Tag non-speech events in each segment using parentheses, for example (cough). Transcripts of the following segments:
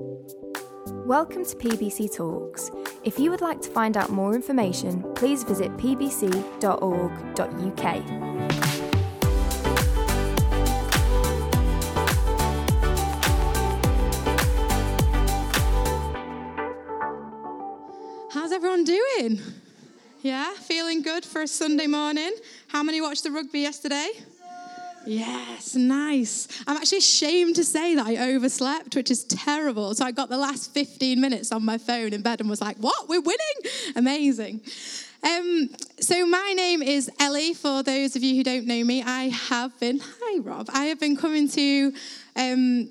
Welcome to PBC Talks. If you would like to find out more information, please visit pbc.org.uk. How's everyone doing? Yeah, feeling good for a Sunday morning? How many watched the rugby yesterday? Yes, nice. I'm actually ashamed to say that I overslept, which is terrible. So I got the last 15 minutes on my phone in bed and was like, what? We're winning? Amazing. Um, so my name is Ellie. For those of you who don't know me, I have been, hi Rob, I have been coming to um,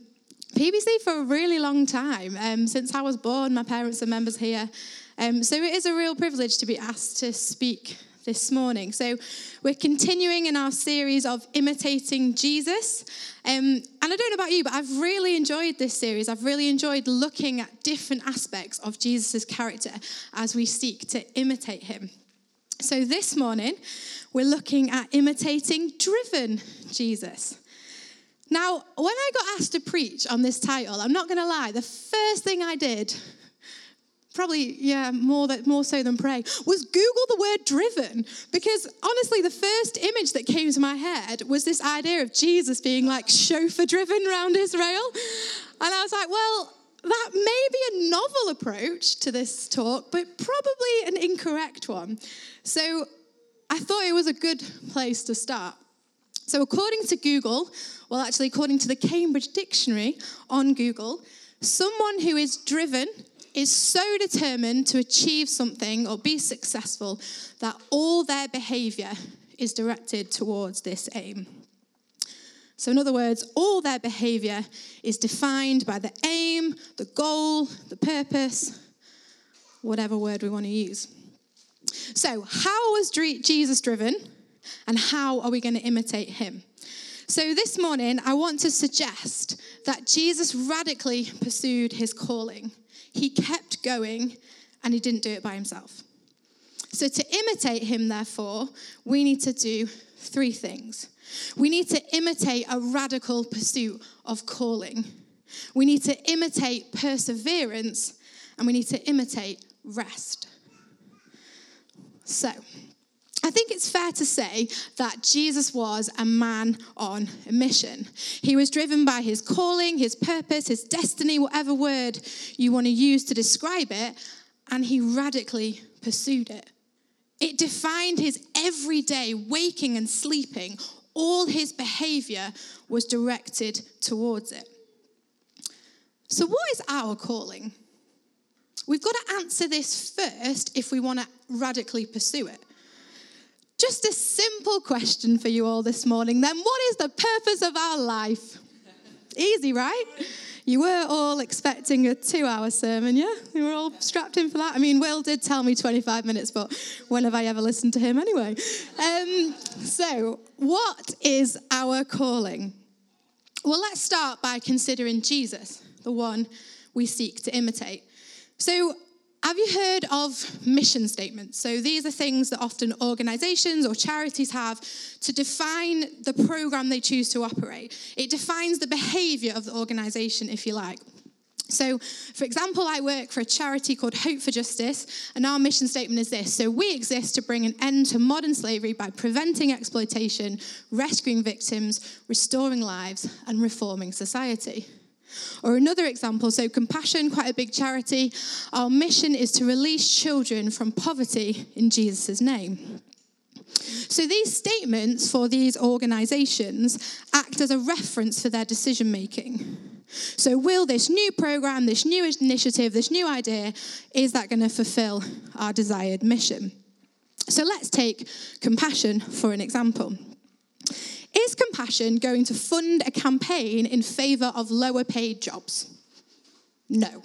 PBC for a really long time. Um, since I was born, my parents are members here. Um, so it is a real privilege to be asked to speak this morning. So, we're continuing in our series of imitating Jesus. Um, and I don't know about you, but I've really enjoyed this series. I've really enjoyed looking at different aspects of Jesus' character as we seek to imitate him. So, this morning, we're looking at imitating driven Jesus. Now, when I got asked to preach on this title, I'm not going to lie, the first thing I did probably yeah more that more so than pray was google the word driven? Because honestly the first image that came to my head was this idea of jesus being like chauffeur driven around israel. And i was like well that may be a novel approach to this talk but probably an incorrect one. So i thought it was a good place to start. So according to google well actually according to the cambridge dictionary on google someone who is driven is so determined to achieve something or be successful that all their behavior is directed towards this aim. So, in other words, all their behavior is defined by the aim, the goal, the purpose, whatever word we want to use. So, how was Jesus driven, and how are we going to imitate him? So, this morning, I want to suggest that Jesus radically pursued his calling. He kept going and he didn't do it by himself. So, to imitate him, therefore, we need to do three things. We need to imitate a radical pursuit of calling. We need to imitate perseverance and we need to imitate rest. So, I think it's fair to say that Jesus was a man on a mission. He was driven by his calling, his purpose, his destiny, whatever word you want to use to describe it, and he radically pursued it. It defined his everyday waking and sleeping. All his behavior was directed towards it. So, what is our calling? We've got to answer this first if we want to radically pursue it. Just a simple question for you all this morning then. What is the purpose of our life? Easy, right? You were all expecting a two hour sermon, yeah? You were all strapped in for that. I mean, Will did tell me 25 minutes, but when have I ever listened to him anyway? Um, so, what is our calling? Well, let's start by considering Jesus, the one we seek to imitate. So, have you heard of mission statements? So these are things that often organizations or charities have to define the program they choose to operate. It defines the behavior of the organization, if you like. So, for example, I work for a charity called Hope for Justice, and our mission statement is this. So, we exist to bring an end to modern slavery by preventing exploitation, rescuing victims, restoring lives, and reforming society. Or another example, so Compassion, quite a big charity, our mission is to release children from poverty in Jesus' name. So these statements for these organizations act as a reference for their decision making. So, will this new program, this new initiative, this new idea, is that going to fulfill our desired mission? So, let's take compassion for an example. Is compassion going to fund a campaign in favor of lower paid jobs? No.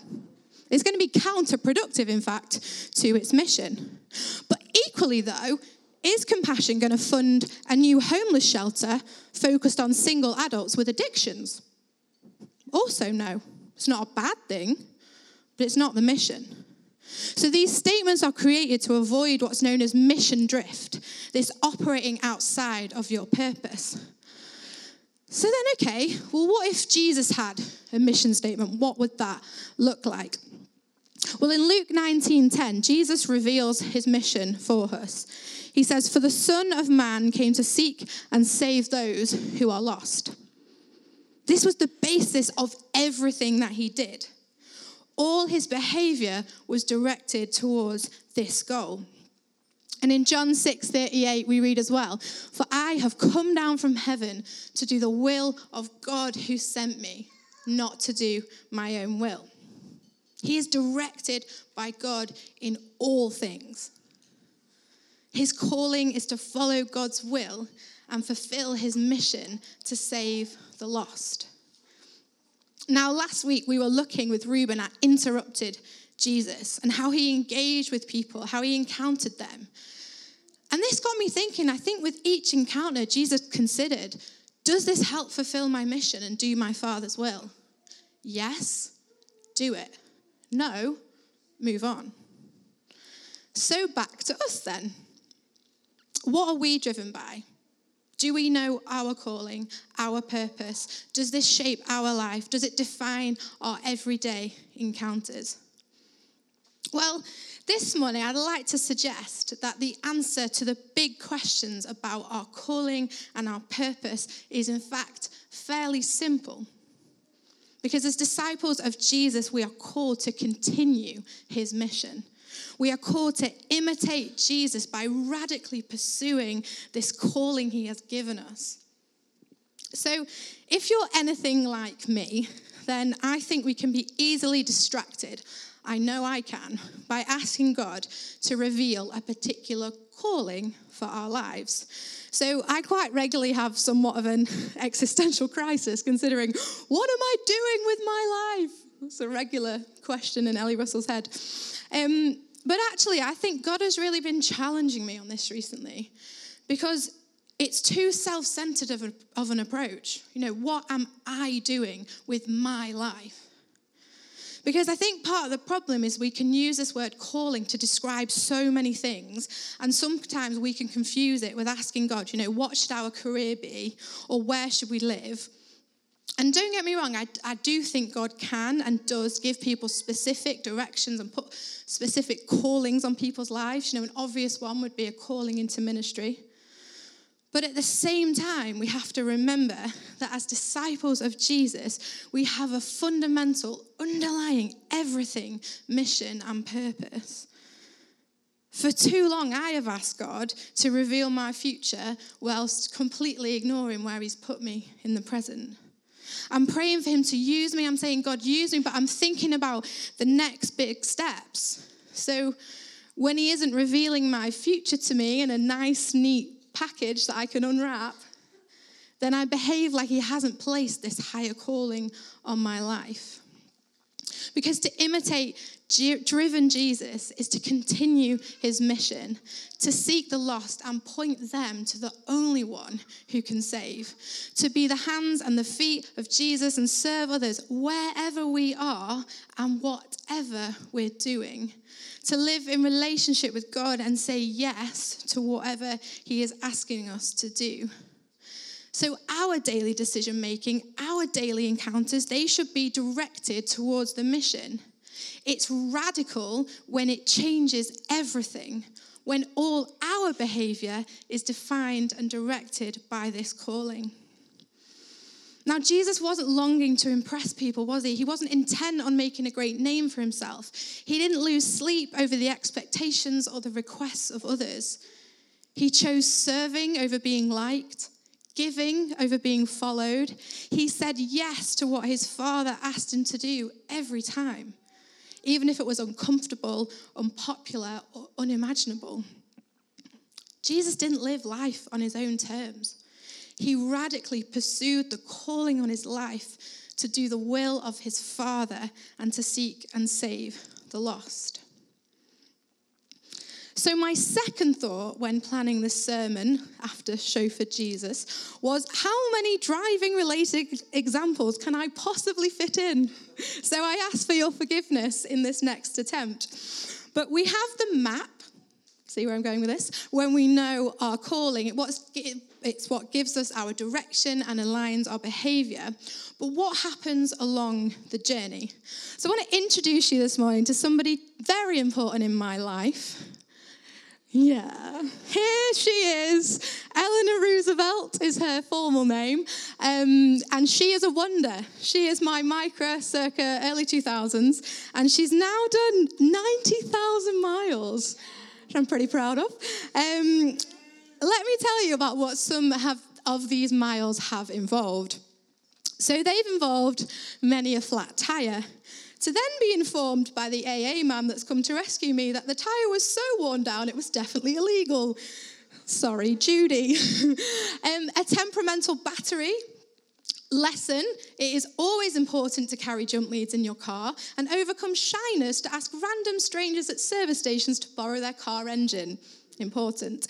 It's going to be counterproductive, in fact, to its mission. But equally, though, is compassion going to fund a new homeless shelter focused on single adults with addictions? Also, no. It's not a bad thing, but it's not the mission. So these statements are created to avoid what's known as mission drift, this operating outside of your purpose. So then, okay, well, what if Jesus had a mission statement? What would that look like? Well, in Luke 19:10, Jesus reveals his mission for us. He says, "For the Son of Man came to seek and save those who are lost." This was the basis of everything that he did. All his behavior was directed towards this goal. And in John 6 38, we read as well, For I have come down from heaven to do the will of God who sent me, not to do my own will. He is directed by God in all things. His calling is to follow God's will and fulfill his mission to save the lost. Now, last week we were looking with Reuben at interrupted Jesus and how he engaged with people, how he encountered them. And this got me thinking I think with each encounter, Jesus considered does this help fulfill my mission and do my Father's will? Yes, do it. No, move on. So back to us then. What are we driven by? Do we know our calling, our purpose? Does this shape our life? Does it define our everyday encounters? Well, this morning I'd like to suggest that the answer to the big questions about our calling and our purpose is, in fact, fairly simple. Because as disciples of Jesus, we are called to continue his mission. We are called to imitate Jesus by radically pursuing this calling he has given us. So, if you're anything like me, then I think we can be easily distracted. I know I can, by asking God to reveal a particular calling for our lives. So I quite regularly have somewhat of an (laughs) existential crisis considering what am I doing with my life? It's a regular question in Ellie Russell's head. Um, but actually, I think God has really been challenging me on this recently because it's too self centered of, of an approach. You know, what am I doing with my life? Because I think part of the problem is we can use this word calling to describe so many things, and sometimes we can confuse it with asking God, you know, what should our career be, or where should we live? And don't get me wrong, I, I do think God can and does give people specific directions and put specific callings on people's lives. You know, an obvious one would be a calling into ministry. But at the same time, we have to remember that as disciples of Jesus, we have a fundamental, underlying everything mission and purpose. For too long, I have asked God to reveal my future whilst completely ignoring where He's put me in the present. I'm praying for him to use me. I'm saying, God, use me, but I'm thinking about the next big steps. So when he isn't revealing my future to me in a nice, neat package that I can unwrap, then I behave like he hasn't placed this higher calling on my life. Because to imitate driven Jesus is to continue his mission, to seek the lost and point them to the only one who can save, to be the hands and the feet of Jesus and serve others wherever we are and whatever we're doing, to live in relationship with God and say yes to whatever he is asking us to do. So, our daily decision making, our daily encounters, they should be directed towards the mission. It's radical when it changes everything, when all our behavior is defined and directed by this calling. Now, Jesus wasn't longing to impress people, was he? He wasn't intent on making a great name for himself. He didn't lose sleep over the expectations or the requests of others. He chose serving over being liked, giving over being followed. He said yes to what his father asked him to do every time even if it was uncomfortable, unpopular, or unimaginable. Jesus didn't live life on his own terms. He radically pursued the calling on his life to do the will of his Father and to seek and save the lost. So, my second thought when planning this sermon after Show for Jesus was how many driving related examples can I possibly fit in? So, I ask for your forgiveness in this next attempt. But we have the map, see where I'm going with this, when we know our calling. It's what gives us our direction and aligns our behavior. But what happens along the journey? So I want to introduce you this morning to somebody very important in my life. Yeah, here she is. Eleanor Roosevelt is her formal name, um, and she is a wonder. She is my Micra circa early 2000s, and she's now done 90,000 miles, which I'm pretty proud of. Um, let me tell you about what some have, of these miles have involved. So they've involved many a flat tire, to then be informed by the AA man that's come to rescue me that the tyre was so worn down it was definitely illegal. Sorry, Judy. (laughs) um, a temperamental battery. Lesson it is always important to carry jump leads in your car and overcome shyness to ask random strangers at service stations to borrow their car engine. Important.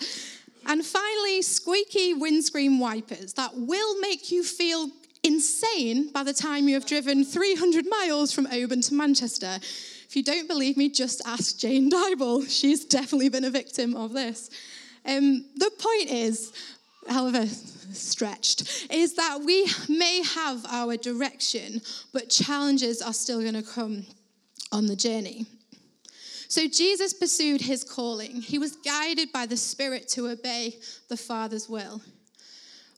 And finally, squeaky windscreen wipers that will make you feel insane by the time you have driven 300 miles from Oban to Manchester. If you don't believe me, just ask Jane Dybel. She's definitely been a victim of this. Um, the point is, however stretched, is that we may have our direction, but challenges are still going to come on the journey. So Jesus pursued his calling. He was guided by the Spirit to obey the Father's will.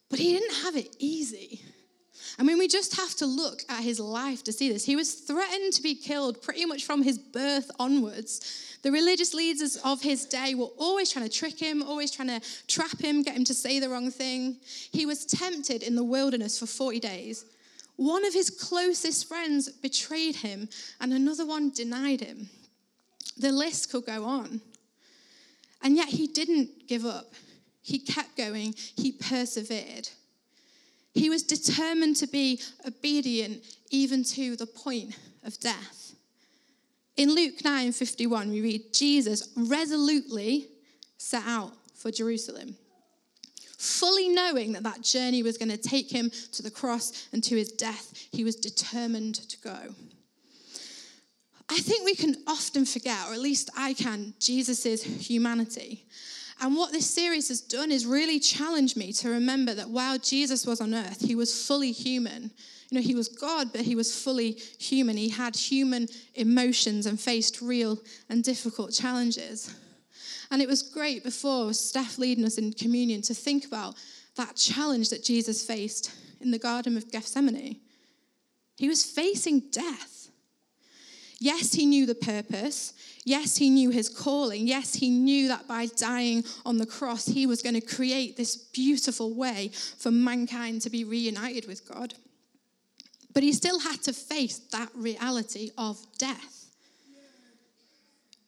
But he didn't have it easy. I mean, we just have to look at his life to see this. He was threatened to be killed pretty much from his birth onwards. The religious leaders of his day were always trying to trick him, always trying to trap him, get him to say the wrong thing. He was tempted in the wilderness for 40 days. One of his closest friends betrayed him, and another one denied him. The list could go on. And yet he didn't give up. He kept going, he persevered. He was determined to be obedient even to the point of death. In Luke 9 51, we read, Jesus resolutely set out for Jerusalem, fully knowing that that journey was going to take him to the cross and to his death. He was determined to go. I think we can often forget, or at least I can, Jesus' humanity. And what this series has done is really challenge me to remember that while Jesus was on earth, he was fully human. You know, he was God, but he was fully human. He had human emotions and faced real and difficult challenges. And it was great before Steph leading us in communion to think about that challenge that Jesus faced in the Garden of Gethsemane. He was facing death. Yes, he knew the purpose. Yes, he knew his calling. Yes, he knew that by dying on the cross, he was going to create this beautiful way for mankind to be reunited with God. But he still had to face that reality of death.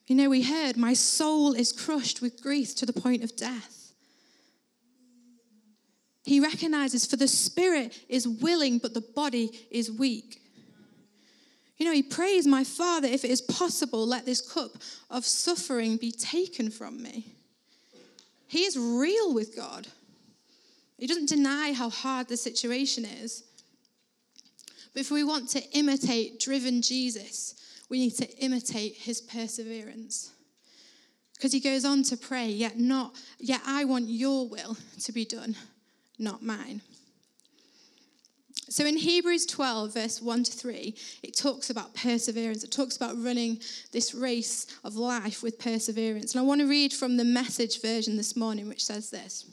You know, we heard, My soul is crushed with grief to the point of death. He recognizes, For the spirit is willing, but the body is weak. You know, he prays, My Father, if it is possible, let this cup of suffering be taken from me. He is real with God. He doesn't deny how hard the situation is. But if we want to imitate driven Jesus, we need to imitate his perseverance. Because he goes on to pray, yet not, yet I want your will to be done, not mine. So in Hebrews 12, verse 1 to 3, it talks about perseverance. It talks about running this race of life with perseverance. And I want to read from the message version this morning, which says this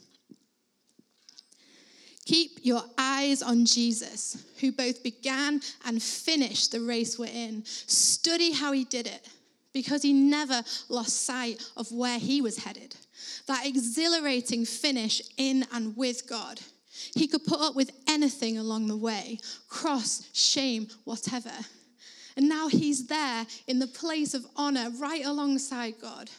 Keep your eyes on Jesus, who both began and finished the race we're in. Study how he did it, because he never lost sight of where he was headed. That exhilarating finish in and with God. He could put up with anything along the way cross, shame, whatever. And now he's there in the place of honor right alongside God.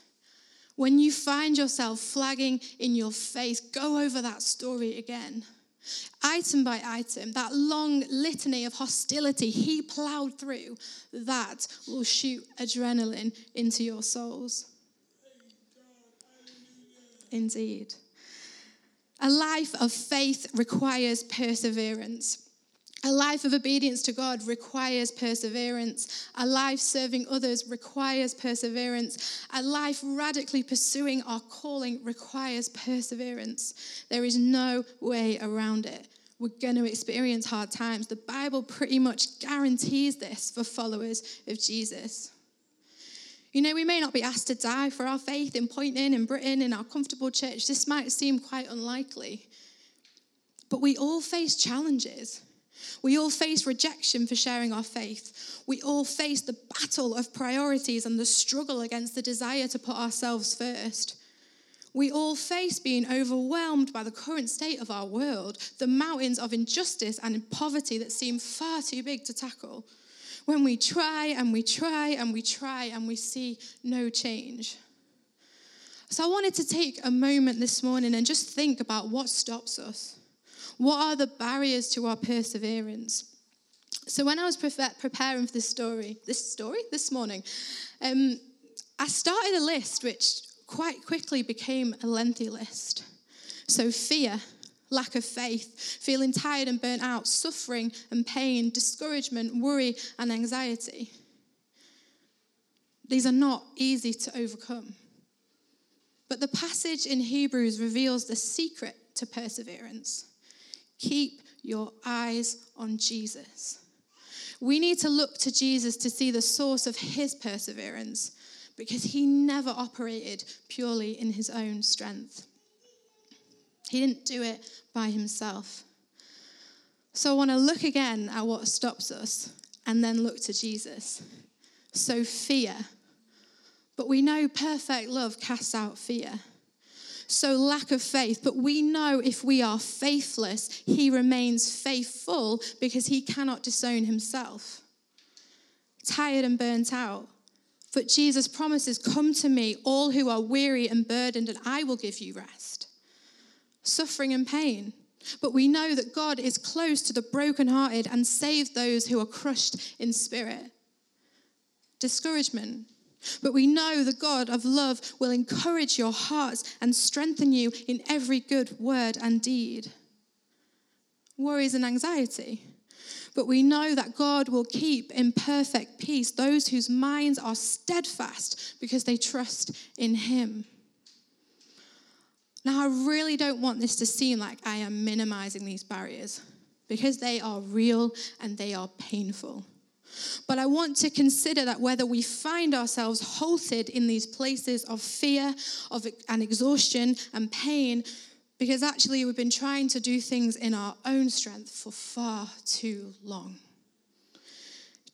When you find yourself flagging in your faith, go over that story again. Item by item, that long litany of hostility he plowed through, that will shoot adrenaline into your souls. Indeed. A life of faith requires perseverance. A life of obedience to God requires perseverance. A life serving others requires perseverance. A life radically pursuing our calling requires perseverance. There is no way around it. We're going to experience hard times. The Bible pretty much guarantees this for followers of Jesus. You know, we may not be asked to die for our faith in Poynton, in Britain, in our comfortable church. This might seem quite unlikely. But we all face challenges. We all face rejection for sharing our faith. We all face the battle of priorities and the struggle against the desire to put ourselves first. We all face being overwhelmed by the current state of our world, the mountains of injustice and poverty that seem far too big to tackle. When we try and we try and we try and we see no change. So I wanted to take a moment this morning and just think about what stops us. What are the barriers to our perseverance? So when I was preparing for this story, this story this morning, um, I started a list which quite quickly became a lengthy list. So fear, lack of faith, feeling tired and burnt out, suffering and pain, discouragement, worry and anxiety. These are not easy to overcome. But the passage in Hebrews reveals the secret to perseverance. Keep your eyes on Jesus. We need to look to Jesus to see the source of his perseverance because he never operated purely in his own strength. He didn't do it by himself. So I want to look again at what stops us and then look to Jesus. So, fear. But we know perfect love casts out fear so lack of faith. But we know if we are faithless, he remains faithful because he cannot disown himself. Tired and burnt out. But Jesus promises, Come to me, all who are weary and burdened, and I will give you rest. Suffering and pain. But we know that God is close to the brokenhearted and saves those who are crushed in spirit. Discouragement but we know the God of love will encourage your hearts and strengthen you in every good word and deed. Worries and anxiety. But we know that God will keep in perfect peace those whose minds are steadfast because they trust in Him. Now, I really don't want this to seem like I am minimizing these barriers because they are real and they are painful. But I want to consider that whether we find ourselves halted in these places of fear, of and exhaustion and pain, because actually we've been trying to do things in our own strength for far too long.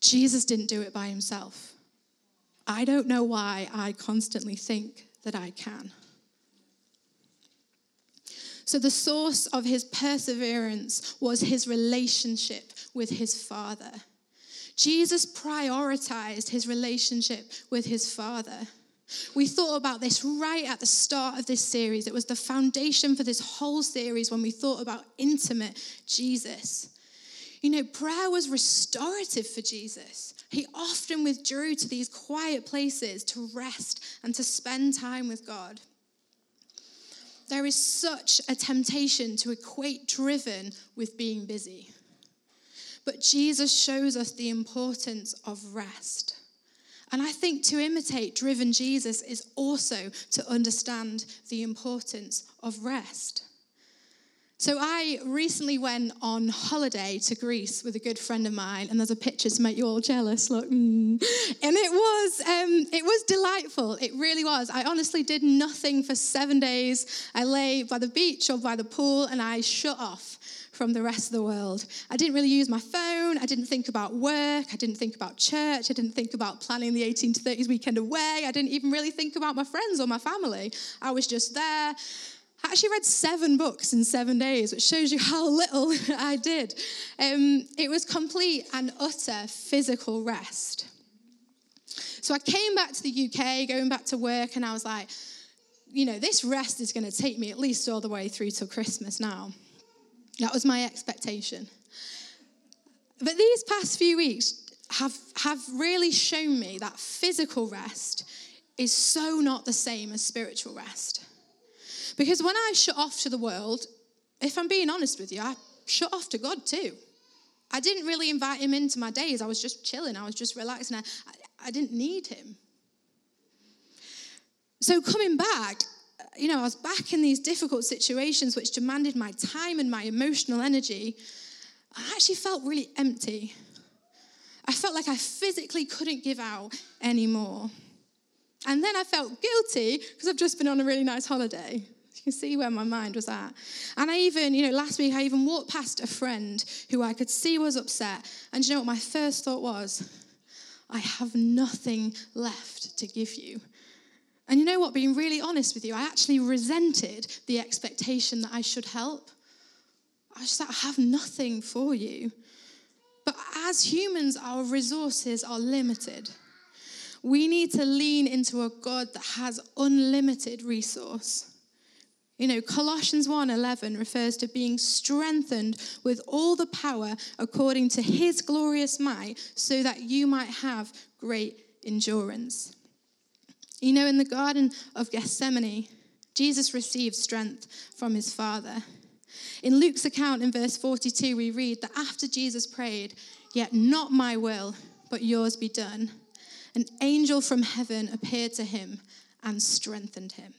Jesus didn't do it by himself. I don't know why I constantly think that I can. So, the source of his perseverance was his relationship with his Father. Jesus prioritized his relationship with his Father. We thought about this right at the start of this series. It was the foundation for this whole series when we thought about intimate Jesus. You know, prayer was restorative for Jesus. He often withdrew to these quiet places to rest and to spend time with God. There is such a temptation to equate driven with being busy. But Jesus shows us the importance of rest. And I think to imitate driven Jesus is also to understand the importance of rest. So I recently went on holiday to Greece with a good friend of mine, and there's a picture to make you all jealous. Look, mm. and it was um, it was delightful. It really was. I honestly did nothing for seven days. I lay by the beach or by the pool, and I shut off from the rest of the world. I didn't really use my phone. I didn't think about work. I didn't think about church. I didn't think about planning the 18 to 30s weekend away. I didn't even really think about my friends or my family. I was just there. I actually read seven books in seven days, which shows you how little (laughs) I did. Um, it was complete and utter physical rest. So I came back to the UK, going back to work, and I was like, you know, this rest is going to take me at least all the way through till Christmas now. That was my expectation. But these past few weeks have, have really shown me that physical rest is so not the same as spiritual rest. Because when I shut off to the world, if I'm being honest with you, I shut off to God too. I didn't really invite him into my days. I was just chilling, I was just relaxing. I, I didn't need him. So, coming back, you know, I was back in these difficult situations which demanded my time and my emotional energy. I actually felt really empty. I felt like I physically couldn't give out anymore. And then I felt guilty because I've just been on a really nice holiday. You can see where my mind was at. And I even, you know, last week I even walked past a friend who I could see was upset. And you know what my first thought was? I have nothing left to give you. And you know what? Being really honest with you, I actually resented the expectation that I should help. I just thought, I have nothing for you. But as humans, our resources are limited. We need to lean into a God that has unlimited resource. You know, Colossians 1:11 refers to being strengthened with all the power according to his glorious might so that you might have great endurance. You know, in the Garden of Gethsemane, Jesus received strength from his Father. In Luke's account in verse 42, we read that after Jesus prayed, Yet not my will, but yours be done, an angel from heaven appeared to him and strengthened him.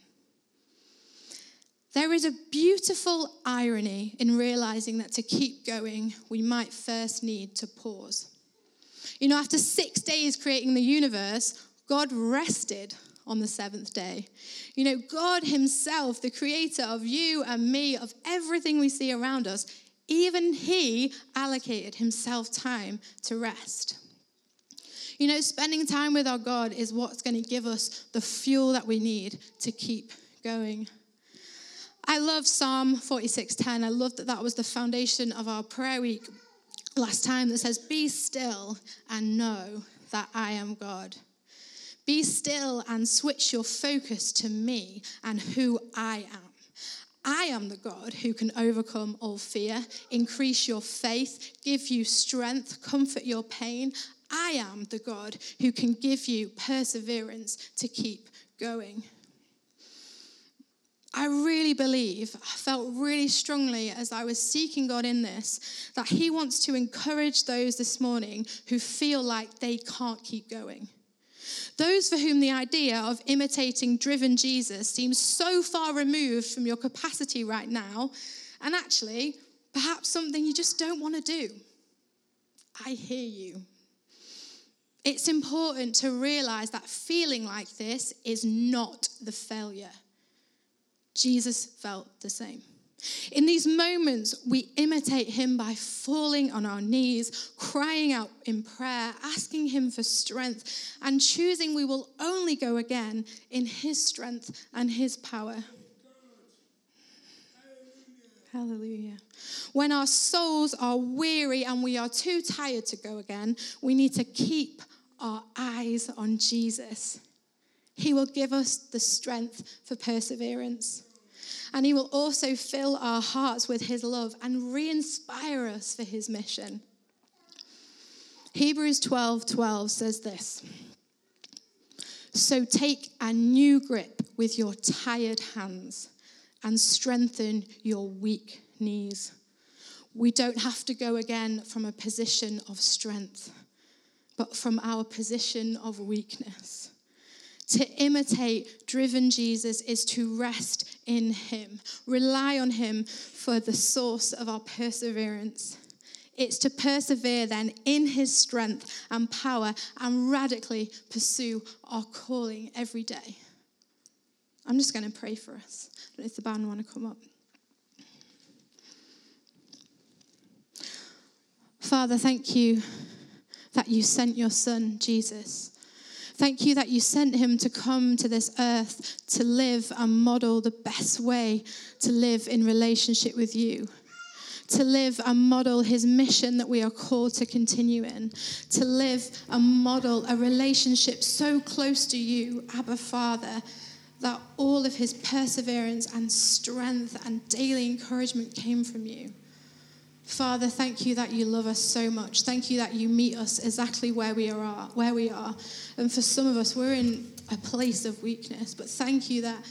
There is a beautiful irony in realizing that to keep going, we might first need to pause. You know, after six days creating the universe, God rested on the seventh day. You know, God Himself, the creator of you and me, of everything we see around us, even He allocated Himself time to rest. You know, spending time with our God is what's going to give us the fuel that we need to keep going. I love Psalm 46:10. I love that that was the foundation of our prayer week last time that says, Be still and know that I am God. Be still and switch your focus to me and who I am. I am the God who can overcome all fear, increase your faith, give you strength, comfort your pain. I am the God who can give you perseverance to keep going. I really believe, I felt really strongly as I was seeking God in this, that He wants to encourage those this morning who feel like they can't keep going. Those for whom the idea of imitating driven Jesus seems so far removed from your capacity right now, and actually, perhaps something you just don't want to do. I hear you. It's important to realize that feeling like this is not the failure. Jesus felt the same. In these moments, we imitate him by falling on our knees, crying out in prayer, asking him for strength, and choosing we will only go again in his strength and his power. Hallelujah. When our souls are weary and we are too tired to go again, we need to keep our eyes on Jesus. He will give us the strength for perseverance. And He will also fill our hearts with His love and re inspire us for His mission. Hebrews 12 12 says this So take a new grip with your tired hands and strengthen your weak knees. We don't have to go again from a position of strength, but from our position of weakness. To imitate driven Jesus is to rest in him, rely on him for the source of our perseverance. It's to persevere then in his strength and power and radically pursue our calling every day. I'm just going to pray for us. If the band want to come up. Father, thank you that you sent your son, Jesus Thank you that you sent him to come to this earth to live and model the best way to live in relationship with you to live and model his mission that we are called to continue in, to live and model a relationship so close to you, Abba Father, that all of his perseverance and strength and daily encouragement came from you. Father, thank you that you love us so much. Thank you that you meet us exactly where we are, where we are. And for some of us, we're in a place of weakness, but thank you that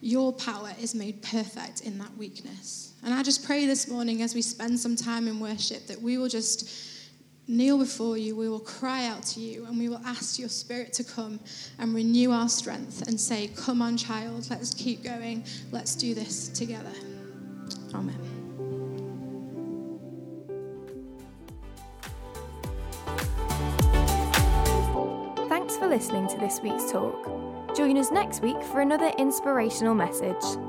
your power is made perfect in that weakness. And I just pray this morning as we spend some time in worship that we will just kneel before you, we will cry out to you, and we will ask your spirit to come and renew our strength and say, Come on, child, let's keep going, let's do this together. Amen. For listening to this week's talk. Join us next week for another inspirational message.